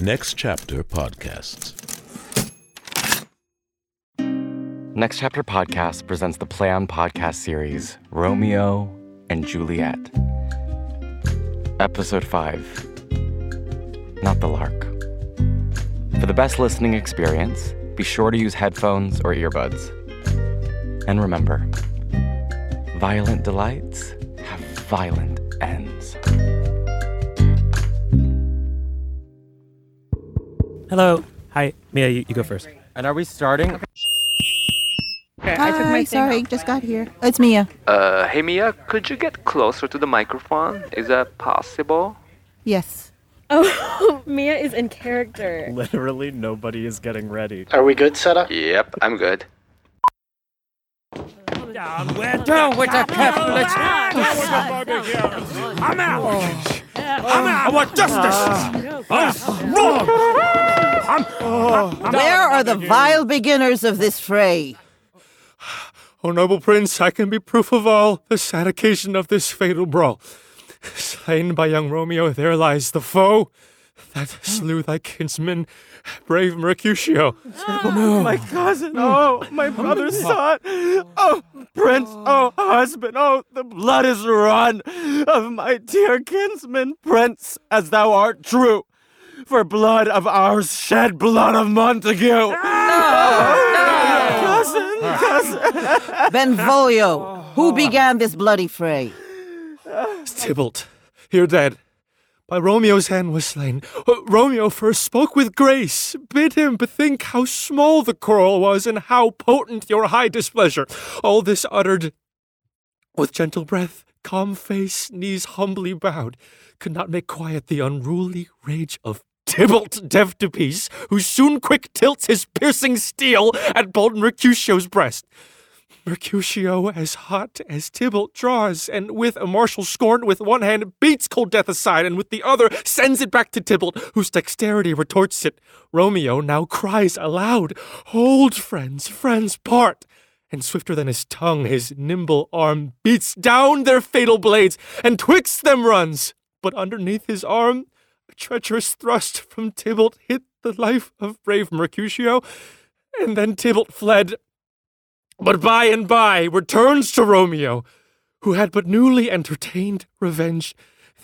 Next Chapter Podcasts. Next Chapter Podcast presents the Play On podcast series Romeo and Juliet. Episode 5 Not the Lark. For the best listening experience, be sure to use headphones or earbuds. And remember, violent delights have violent ends. Hello. Hi. Mia, you, you go first. And are we starting? Okay, I took my Hi, thing sorry, off. just got here. It's Mia. Uh, hey Mia, could you get closer to the microphone? Is that possible? Yes. Oh, Mia is in character. Literally nobody is getting ready. Are we good, Seta? Yep, I'm good. Down with down with the Catholics. I'm out. I'm out. I want justice. Where are the vile beginners of this fray? O noble prince, I can be proof of all the sad occasion of this fatal brawl. Slain by young Romeo, there lies the foe that slew thy kinsman, brave Mercutio. Oh, My cousin. Oh, my brother's son. Oh, prince. Oh. oh, husband. Oh, the blood is run of my dear kinsman, prince, as thou art true. For blood of ours shed blood of Montague. No! no. Cousin, cousin. Benvolio, who began this bloody fray? Tybalt, here dead. By Romeo's hand was slain. Uh, Romeo first spoke with grace, bid him bethink how small the quarrel was and how potent your high displeasure. All this uttered with gentle breath, calm face, knees humbly bowed, could not make quiet the unruly rage of Tybalt, deaf to peace, who soon quick tilts his piercing steel at bold Mercutio's breast. Mercutio, as hot as Tybalt draws, and with a martial scorn, with one hand beats cold death aside, and with the other sends it back to Tybalt, whose dexterity retorts it. Romeo now cries aloud, Hold, friends, friends, part! And swifter than his tongue, his nimble arm beats down their fatal blades, and twixt them runs. But underneath his arm, treacherous thrust from Tybalt hit the life of brave Mercutio, and then Tybalt fled but by and by returns to Romeo, who had but newly entertained revenge.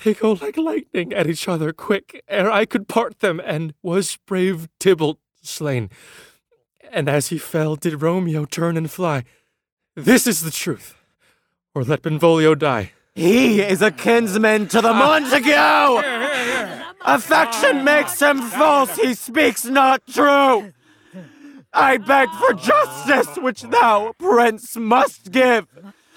They go like lightning at each other quick, ere I could part them, and was brave Tybalt slain. And as he fell, did Romeo turn and fly. This is the truth, or let Benvolio die. He is a kinsman to the ah. Montague! Affection makes him false, he speaks not true! I beg for justice, which thou, prince, must give!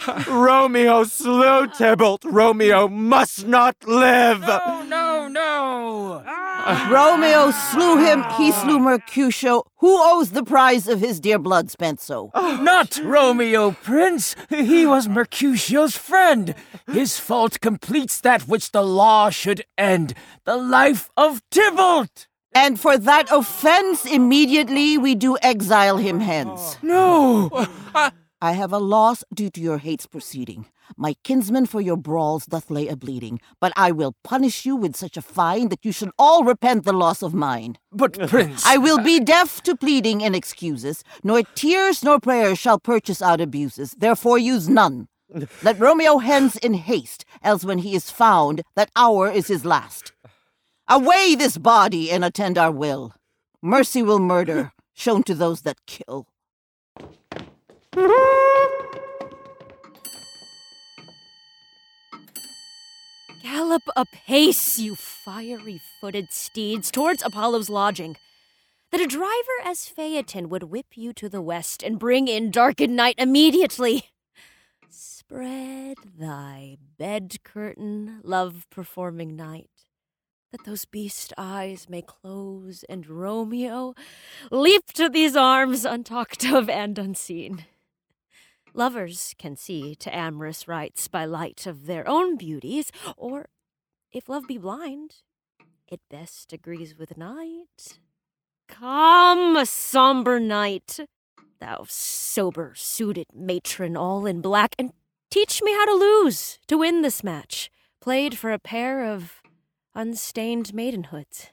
Romeo slew Tybalt. Romeo must not live! No, no, no. Ah. Romeo slew him, he slew Mercutio. Who owes the prize of his dear blood spent so? Not Romeo, Prince. He was Mercutio's friend. His fault completes that which the law should end the life of Tybalt. And for that offense, immediately we do exile him hence. No. I have a loss due to your hate's proceeding. My kinsman for your brawls doth lay a bleeding, but I will punish you with such a fine that you should all repent the loss of mine. But, Prince. I will be deaf to pleading and excuses, nor tears nor prayers shall purchase out abuses, therefore use none. Let Romeo hence in haste, else when he is found, that hour is his last. Away this body and attend our will. Mercy will murder, shown to those that kill. Gallop apace, you fiery footed steeds, towards Apollo's lodging, that a driver as Phaeton would whip you to the west and bring in darkened night immediately. Spread thy bed curtain, love performing night, that those beast eyes may close and Romeo leap to these arms untalked of and unseen. Lovers can see to amorous rites by light of their own beauties, or, if love be blind, it best agrees with night. Come, somber night, thou sober suited matron all in black, and teach me how to lose to win this match, played for a pair of unstained maidenhoods.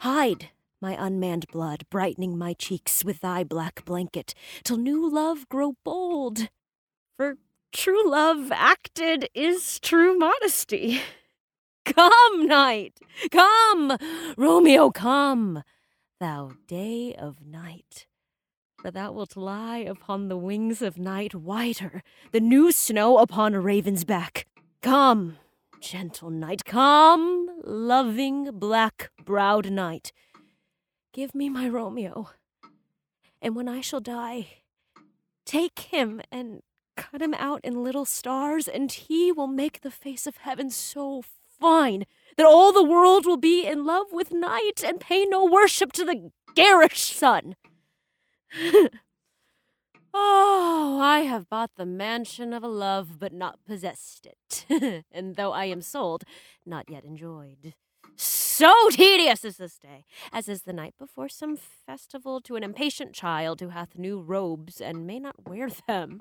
Hide my unmanned blood, brightening my cheeks with thy black blanket, till new love grow bold. For true love acted is true modesty. Come, night, come, Romeo, come, thou day of night. For thou wilt lie upon the wings of night, whiter than new snow upon a raven's back. Come, gentle night, come, loving black browed night. Give me my Romeo, and when I shall die, take him and cut him out in little stars, and he will make the face of heaven so fine that all the world will be in love with night and pay no worship to the garish sun. oh, I have bought the mansion of a love, but not possessed it. and though I am sold, not yet enjoyed. So tedious is this day, as is the night before some festival to an impatient child who hath new robes and may not wear them.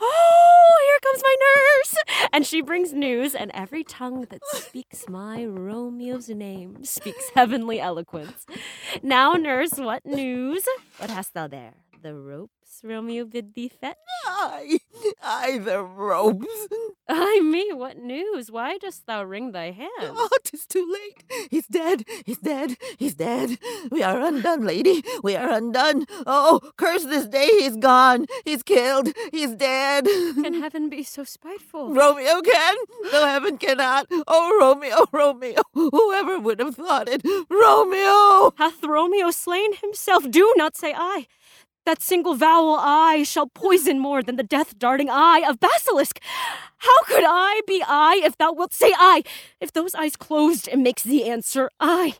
Oh, here comes my nurse! And she brings news, and every tongue that speaks my Romeo's name speaks heavenly eloquence. Now, nurse, what news? What hast thou there? The ropes Romeo bid thee fetch? I, I the ropes. Ay me, what news? Why dost thou wring thy hands? Oh, 'tis too late. He's dead. He's dead. He's dead. We are undone, lady. We are undone. Oh, curse this day. He's gone. He's killed. He's dead. Can heaven be so spiteful? Romeo can. No heaven cannot. Oh, Romeo, Romeo. Whoever would have thought it? Romeo! Hath Romeo slain himself? Do not say I. That single vowel I shall poison more than the death darting eye of basilisk. How could I be I if thou wilt say I? If those eyes closed, and makes the answer I.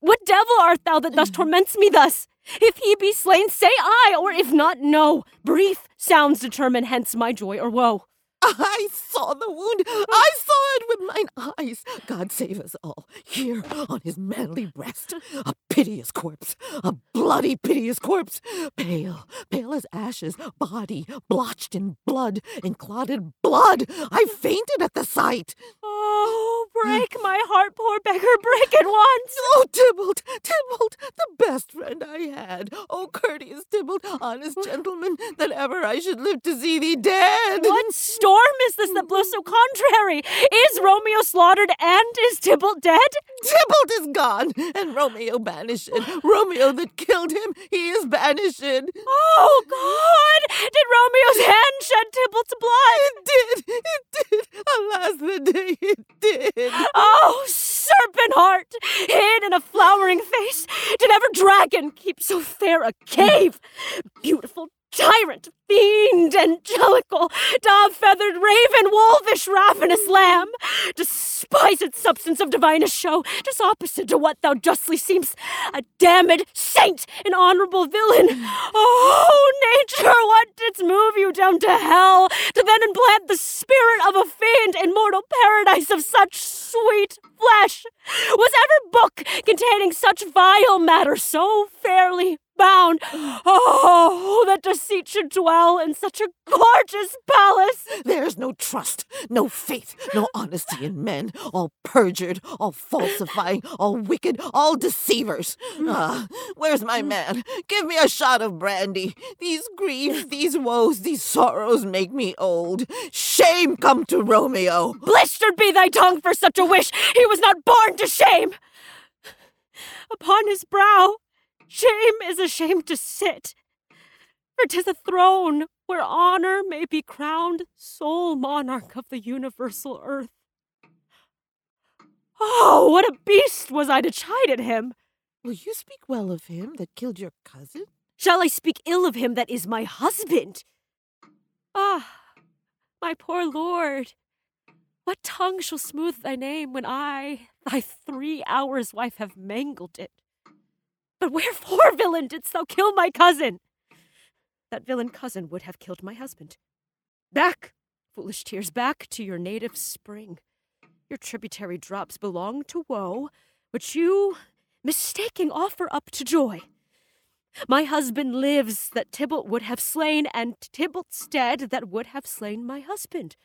What devil art thou that thus torments me thus? If he be slain, say I, or if not, no. Brief sounds determine hence my joy or woe. I saw the wound. I saw it with mine eyes. God save us all. Here on his manly breast, a piteous corpse, a bloody, piteous corpse, pale, pale as ashes, body blotched in blood, in clotted blood. I fainted at the sight. Break my heart, poor beggar, break it once. Oh, Tybalt, Tybalt, the best friend I had. Oh, courteous Tybalt, honest gentleman, that ever I should live to see thee dead. What storm is this that blows so contrary? Is Romeo slaughtered and is Tybalt dead? Tybalt is gone, and Romeo banished. Romeo that killed him, he is banished. Oh, God! Did Romeo's hand shed Tybalt's blood? It did, it did. Alas, the day it did. Oh, serpent heart, hid in a flowering face, did ever dragon keep so fair a cave? Beautiful tyrant, fiend, angelical, dove feathered raven, wolfish, ravenous lamb, despised substance of divinest show, just opposite to what thou justly seemst, a damned saint, an honorable villain. Oh, nature, what didst move you down to hell, to then implant the spirit of a fiend in mortal paradise of such sweet flesh? Was ever book containing such vile matter so fairly bound. Oh, that deceit should dwell in such a gorgeous palace. There's no trust, no faith, no honesty in men. All perjured, all falsifying, all wicked, all deceivers. Ah, where's my man? Give me a shot of brandy. These griefs, these woes, these sorrows make me old. Shame come to Romeo. Blistered be thy tongue for such a wish. He was not born to shame. Upon his brow Shame is ashamed to sit, for 'tis a throne where honor may be crowned sole monarch of the universal earth. Oh, what a beast was I to chide at him! Will you speak well of him that killed your cousin? Shall I speak ill of him that is my husband? Ah, my poor lord, what tongue shall smooth thy name when I, thy three hours wife, have mangled it? But wherefore, villain, didst thou kill my cousin? That villain cousin would have killed my husband. Back, foolish tears, back to your native spring. Your tributary drops belong to woe, which you, mistaking, offer up to joy. My husband lives that Tybalt would have slain, and Tybalt's dead that would have slain my husband.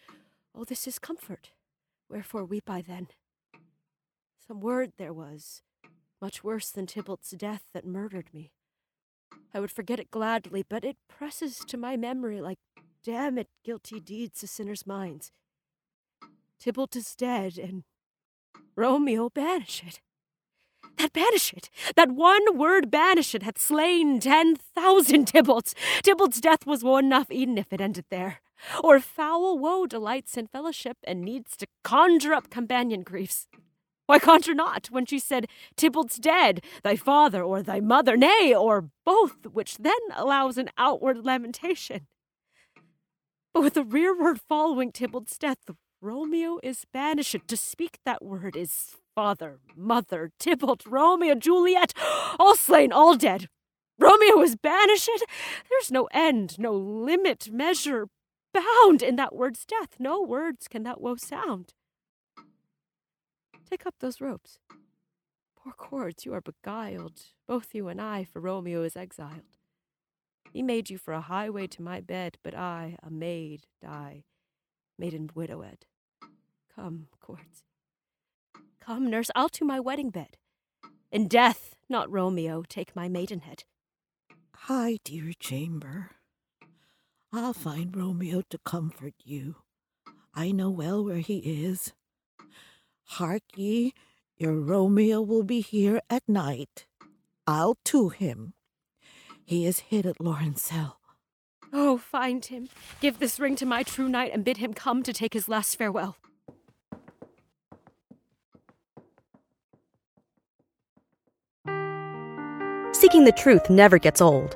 Oh, this is comfort. Wherefore weep I then? Some word there was, much worse than Tybalt's death that murdered me. I would forget it gladly, but it presses to my memory like damn it guilty deeds to sinners' minds. Tybalt is dead, and Romeo banish it. That banish it, that one word banish it, hath slain ten thousand Tybalts. Tybalt's death was woe enough, even if it ended there. Or foul woe delights in fellowship and needs to conjure up companion griefs. Why conjure not when she said, Tybalt's dead, thy father or thy mother, nay, or both, which then allows an outward lamentation. But with the rearward following Tybalt's death, Romeo is banished. To speak that word is father, mother, Tybalt, Romeo, Juliet, all slain, all dead. Romeo is banished. There's no end, no limit, measure, bound in that word's death. No words can that woe sound. Take up those ropes. Poor cords, you are beguiled, both you and I, for Romeo is exiled. He made you for a highway to my bed, but I, a maid, die, maiden widowed. Come, cords. Come, nurse, I'll to my wedding bed. In death, not Romeo, take my maidenhead. Hi, dear chamber. I'll find Romeo to comfort you. I know well where he is. Hark ye, your Romeo will be here at night. I'll to him. He is hid at Laurence' cell. Oh, find him. Give this ring to my true knight and bid him come to take his last farewell. Seeking the truth never gets old.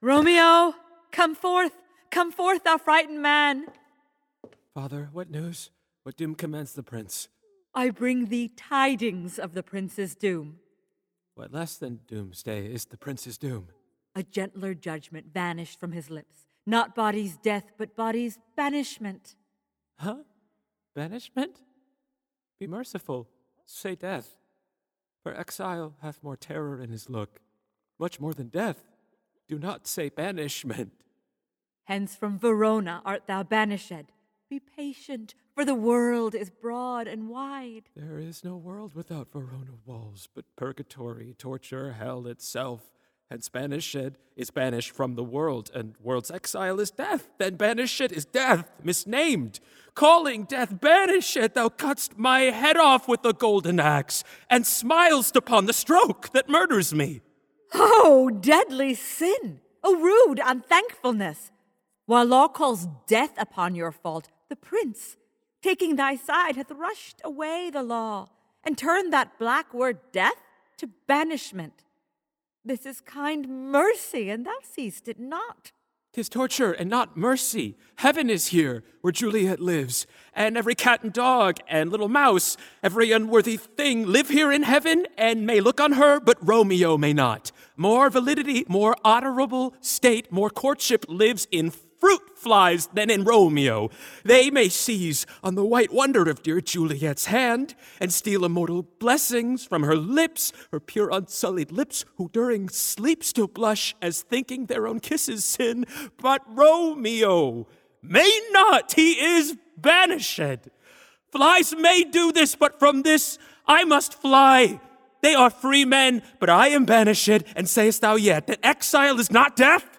Romeo, come forth, come forth, thou frightened man. Father, what news? What doom commands the prince? I bring thee tidings of the prince's doom. What less than doomsday is the prince's doom? A gentler judgment vanished from his lips. Not body's death, but body's banishment. Huh? Banishment? Be merciful. Say death. For exile hath more terror in his look, much more than death. Do not say banishment. Hence from Verona art thou banished. Be patient, for the world is broad and wide. There is no world without Verona walls, but purgatory, torture, hell itself. Hence banished is banished from the world, and world's exile is death. Then banished is death, misnamed. Calling death banished, thou cutt'st my head off with the golden axe, and smilest upon the stroke that murders me. Oh, deadly sin! Oh, rude unthankfulness! While law calls death upon your fault, the prince, taking thy side, hath rushed away the law, and turned that black word death to banishment. This is kind mercy, and thou seest it not. Tis torture and not mercy. Heaven is here, where Juliet lives, and every cat and dog and little mouse, every unworthy thing live here in heaven and may look on her, but Romeo may not. More validity, more honorable state, more courtship lives in fruit flies than in Romeo. They may seize on the white wonder of dear Juliet's hand and steal immortal blessings from her lips, her pure unsullied lips, who during sleep still blush as thinking their own kisses sin. But Romeo may not, he is banished. Flies may do this, but from this I must fly. They are free men, but I am banished, and sayest thou yet that exile is not death?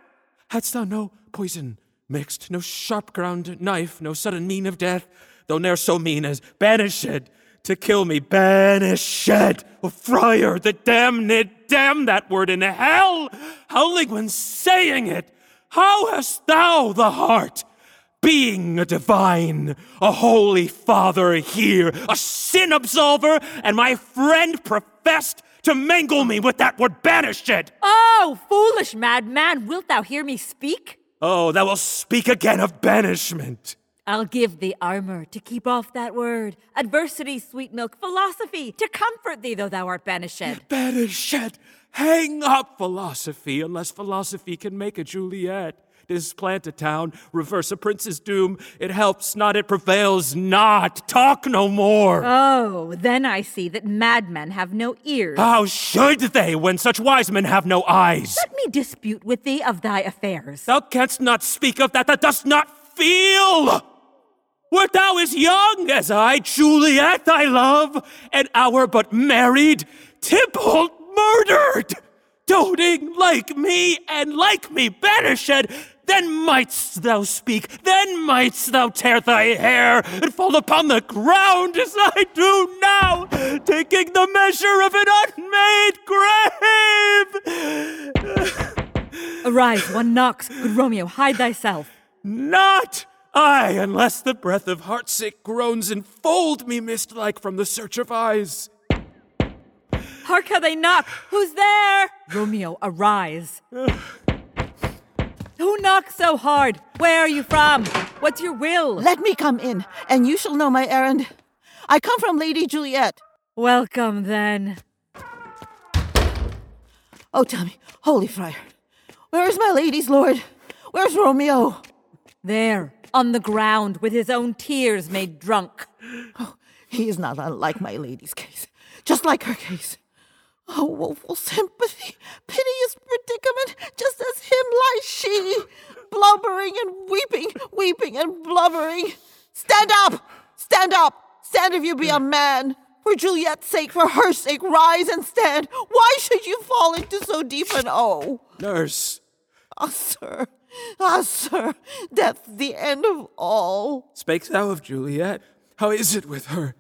Hadst thou no poison mixed, no sharp ground knife, no sudden mean of death, though ne'er so mean as banished to kill me, banished, O friar, the damned, damn that word in hell, howling when saying it. How hast thou the heart? Being a divine, a holy father here, a sin absolver, and my friend professed to mangle me with that word banished. Oh, foolish madman, wilt thou hear me speak? Oh, thou wilt speak again of banishment. I'll give thee armor to keep off that word, adversity, sweet milk, philosophy to comfort thee though thou art banished. Banished! Hang up philosophy unless philosophy can make a Juliet. Displant a town, reverse a prince's doom. It helps not, it prevails not. Talk no more. Oh, then I see that madmen have no ears. How should they when such wise men have no eyes? Let me dispute with thee of thy affairs. Thou canst not speak of that that dost not feel. Wert thou as young as I, Juliet, thy love, an hour but married, Tybalt murdered, doting like me and like me banished, then mightst thou speak, then mightst thou tear thy hair and fall upon the ground as I do now, taking the measure of an unmade grave. Arise, one knocks. Good Romeo, hide thyself. Not I, unless the breath of heartsick groans enfold me mist like from the search of eyes. Hark how they knock. Who's there? Romeo, arise. Who knocks so hard? Where are you from? What's your will? Let me come in, and you shall know my errand. I come from Lady Juliet. Welcome, then. Oh, tell me, holy friar, where is my lady's lord? Where's Romeo? There, on the ground, with his own tears made drunk. Oh, he is not unlike my lady's case, just like her case. Oh, woeful sympathy, piteous predicament, just as him lies she, blubbering and weeping, weeping and blubbering. Stand up! Stand up! Stand if you be a man! For Juliet's sake, for her sake, rise and stand. Why should you fall into so deep an oh? Nurse. Ah, sir, ah, sir, death's the end of all. Spake thou of Juliet? How is it with her?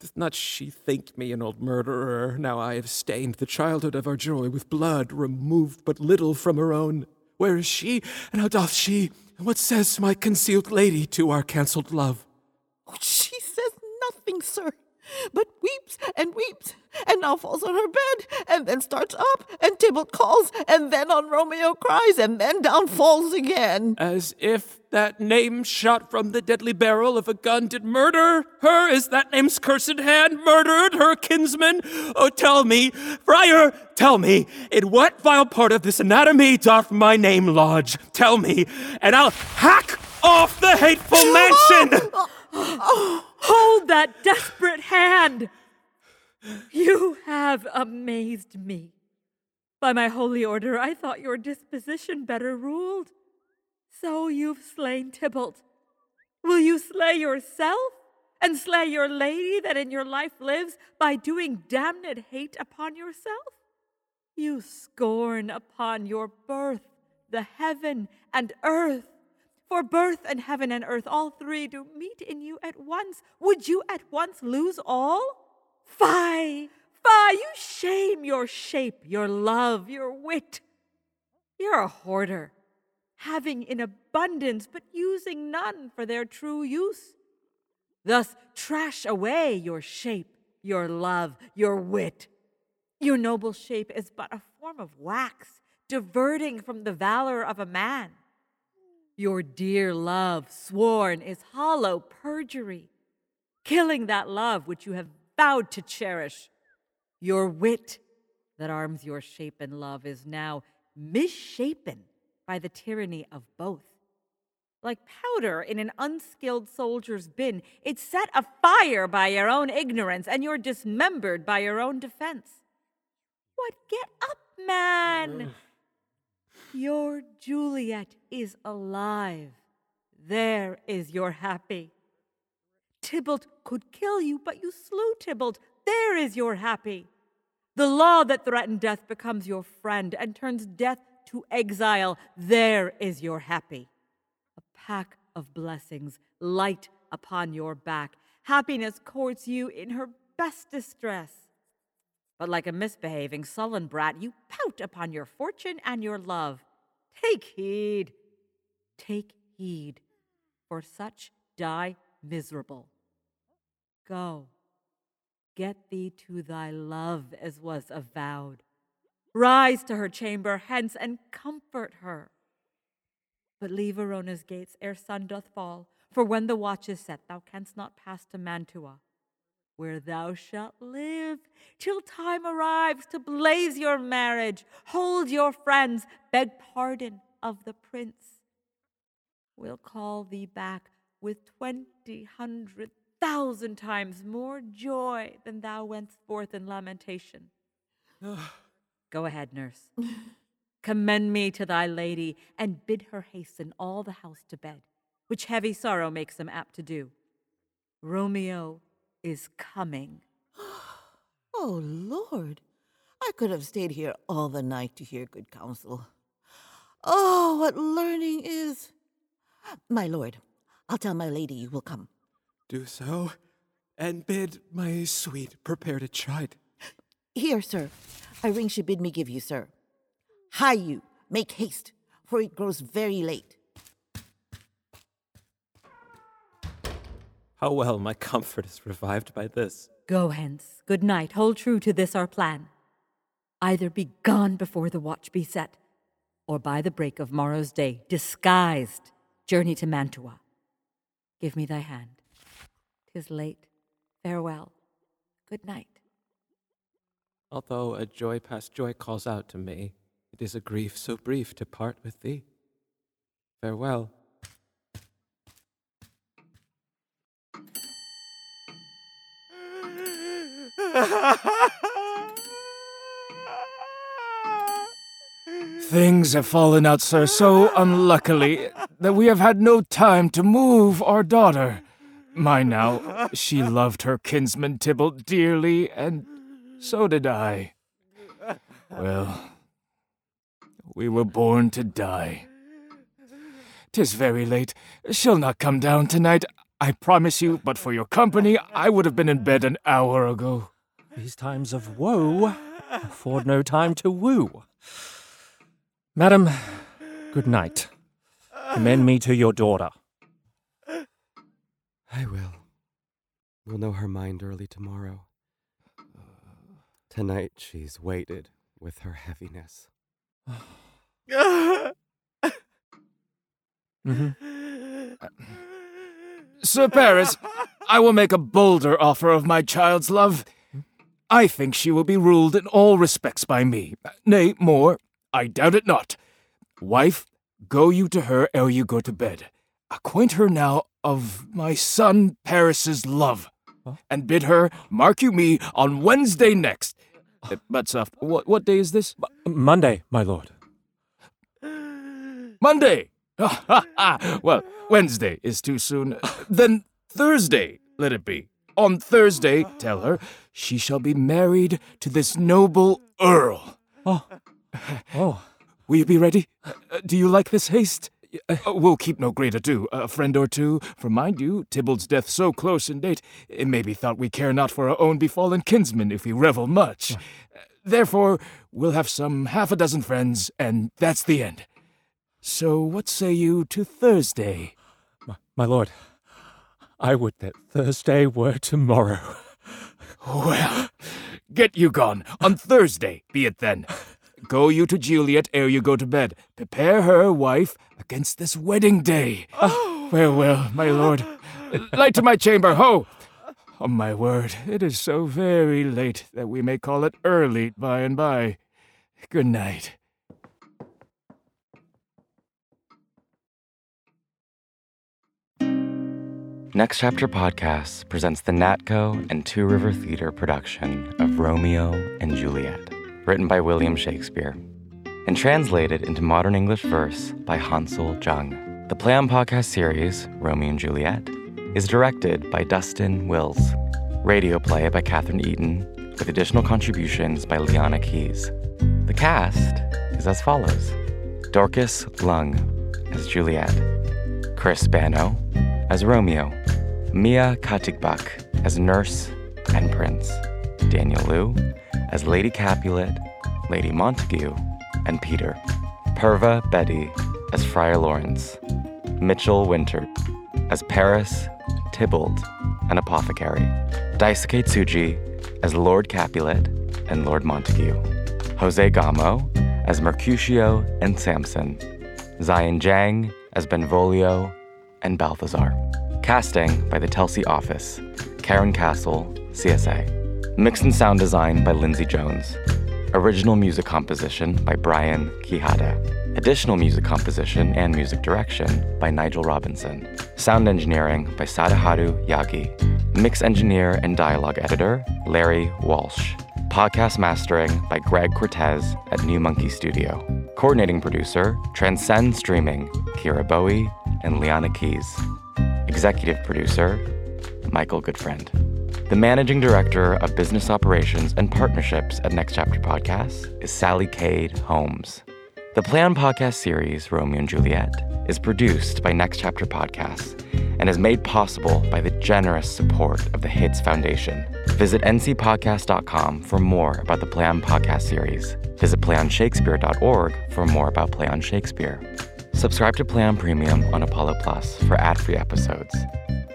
Doth not she think me an old murderer? Now I have stained the childhood of our joy with blood, removed but little from her own. Where is she, and how doth she? And what says my concealed lady to our cancelled love? Oh, she says nothing, sir, but weeps and weeps, and now falls on her bed, and then starts up, and Tybalt calls, and then on Romeo cries, and then down falls again. As if that name shot from the deadly barrel of a gun did murder her? Is that name's cursed hand murdered her kinsman? Oh, tell me, friar, tell me, in what vile part of this anatomy doth my name lodge? Tell me, and I'll hack off the hateful mansion! Oh, oh, Hold that desperate hand! You have amazed me. By my holy order, I thought your disposition better ruled. So you've slain Tybalt. Will you slay yourself and slay your lady that in your life lives by doing damned hate upon yourself? You scorn upon your birth, the heaven and earth. For birth and heaven and earth, all three do meet in you at once. Would you at once lose all? Fie! Fie! You shame your shape, your love, your wit. You're a hoarder, having in abundance, but using none for their true use. Thus trash away your shape, your love, your wit. Your noble shape is but a form of wax, diverting from the valor of a man. Your dear love sworn is hollow perjury, killing that love which you have vowed to cherish. Your wit that arms your shape and love is now misshapen by the tyranny of both. Like powder in an unskilled soldier's bin, it's set afire by your own ignorance and you're dismembered by your own defense. What? Get up, man! Your Juliet is alive. There is your happy. Tybalt could kill you, but you slew Tybalt. There is your happy. The law that threatened death becomes your friend and turns death to exile. There is your happy. A pack of blessings light upon your back. Happiness courts you in her best distress. But like a misbehaving, sullen brat, you pout upon your fortune and your love. Take heed, take heed, for such die miserable. Go, get thee to thy love as was avowed. Rise to her chamber hence and comfort her. But leave Verona's gates ere sun doth fall, For when the watch is set, thou canst not pass to Mantua, where thou shalt live till time arrives to blaze your marriage, hold your friends, beg pardon of the prince. We'll call thee back with twenty hundred thousand times more joy than thou wentst forth in lamentation. Go ahead, nurse. Commend me to thy lady, and bid her hasten all the house to bed, which heavy sorrow makes them apt to do. Romeo is coming. Oh, Lord. I could have stayed here all the night to hear good counsel. Oh, what learning is! My lord, I'll tell my lady you will come. Do so, and bid my sweet prepare to chide. Here, sir, a ring she bid me give you, sir. Hie you, make haste, for it grows very late. How well my comfort is revived by this. Go hence. Good night. Hold true to this our plan. Either be gone before the watch be set, or by the break of morrow's day, disguised, journey to Mantua. Give me thy hand. Tis late. Farewell. Good night. Although a joy past joy calls out to me, it is a grief so brief to part with thee. Farewell. Things have fallen out, sir, so unluckily that we have had no time to move our daughter. Mind now, she loved her kinsman Tybalt dearly, and so did I. Well, we were born to die. Tis very late. She'll not come down tonight, I promise you, but for your company, I would have been in bed an hour ago. These times of woe afford no time to woo. Madam, good night. Commend me to your daughter. I will. We'll know her mind early tomorrow. Tonight she's weighted with her heaviness. Mm-hmm. Sir Paris, I will make a bolder offer of my child's love. I think she will be ruled in all respects by me. Nay, more, I doubt it not. Wife, go you to her ere you go to bed. Acquaint her now of my son Paris's love, and bid her mark you me on Wednesday next. Uh, But soft. What what day is this? Monday, my lord. Monday. well, Wednesday is too soon. Then Thursday, let it be. On Thursday, tell her, she shall be married to this noble earl. Oh. Oh. Will you be ready? Uh, do you like this haste? Uh, we'll keep no great ado, a friend or two, for mind you, Tybalt's death so close in date, it may be thought we care not for our own befallen kinsmen if we revel much. Therefore, we'll have some half a dozen friends, and that's the end. So, what say you to Thursday? My, my lord, I would that Thursday were tomorrow. Well, get you gone. On Thursday, be it then. Go you to Juliet ere you go to bed. Prepare her, wife, against this wedding day. Farewell, my lord. Light to my chamber, ho! On my word, it is so very late that we may call it early by and by. Good night. Next Chapter Podcast presents the NAATCO and Two River Theater production of Romeo and Juliet, written by William Shakespeare, and translated into modern English verse by Hansol Jung. The Play on Podcast series, Romeo and Juliet, is directed by Dustin Wills, radio play by Catherine Eaton, with additional contributions by Leanna Keyes. The cast is as follows Dorcas Leung as Juliet, Chris Bannow as Romeo, Mia Katigbak as Nurse and Prince, Daniel Liu as Lady Capulet, Lady Montague, and Peter, Purva Bedi as Friar Laurence, Mitchell Winter as Paris, Tybalt, and Apothecary, Daisuke Tsuji as Lord Capulet and Lord Montague, Jose Gamo as Mercutio and Samson, Zion Jang as Benvolio and Balthazar. Casting by the Telsey Office, Karyn Casl, CSA. Mix and sound design by Lindsay Jones. Original music composition by Brian Quijada. Additional music composition and music direction by Nigel Robinson. Sound engineering by Sadaharu Yagi. Mix engineer and dialogue editor Larry Walsh. Podcast mastering by Greg Cortez at New Monkey Studio. Coordinating producer Transcend Streaming, Kira Bowie and Leanna Keyes. Executive producer Michael Goodfriend. The managing director of business operations and partnerships at Next Chapter Podcasts is Sally Cade Holmes. The Play On Podcast series, Romeo and Juliet, is produced by Next Chapter Podcasts and is made possible by the generous support of the Hitz Foundation. Visit ncpodcast.com for more about the Play On Podcast series. Visit playonshakespeare.org for more about Play On Shakespeare. Subscribe to Play On Premium on Apollo Plus for ad-free episodes.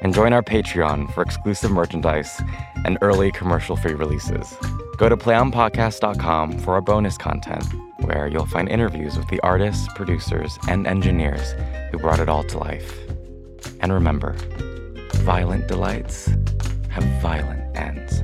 And join our Patreon for exclusive merchandise and early commercial-free releases. Go to playonpodcast.com for our bonus content, where you'll find interviews with the artists, producers, and engineers who brought it all to life. And remember, violent delights have violent ends.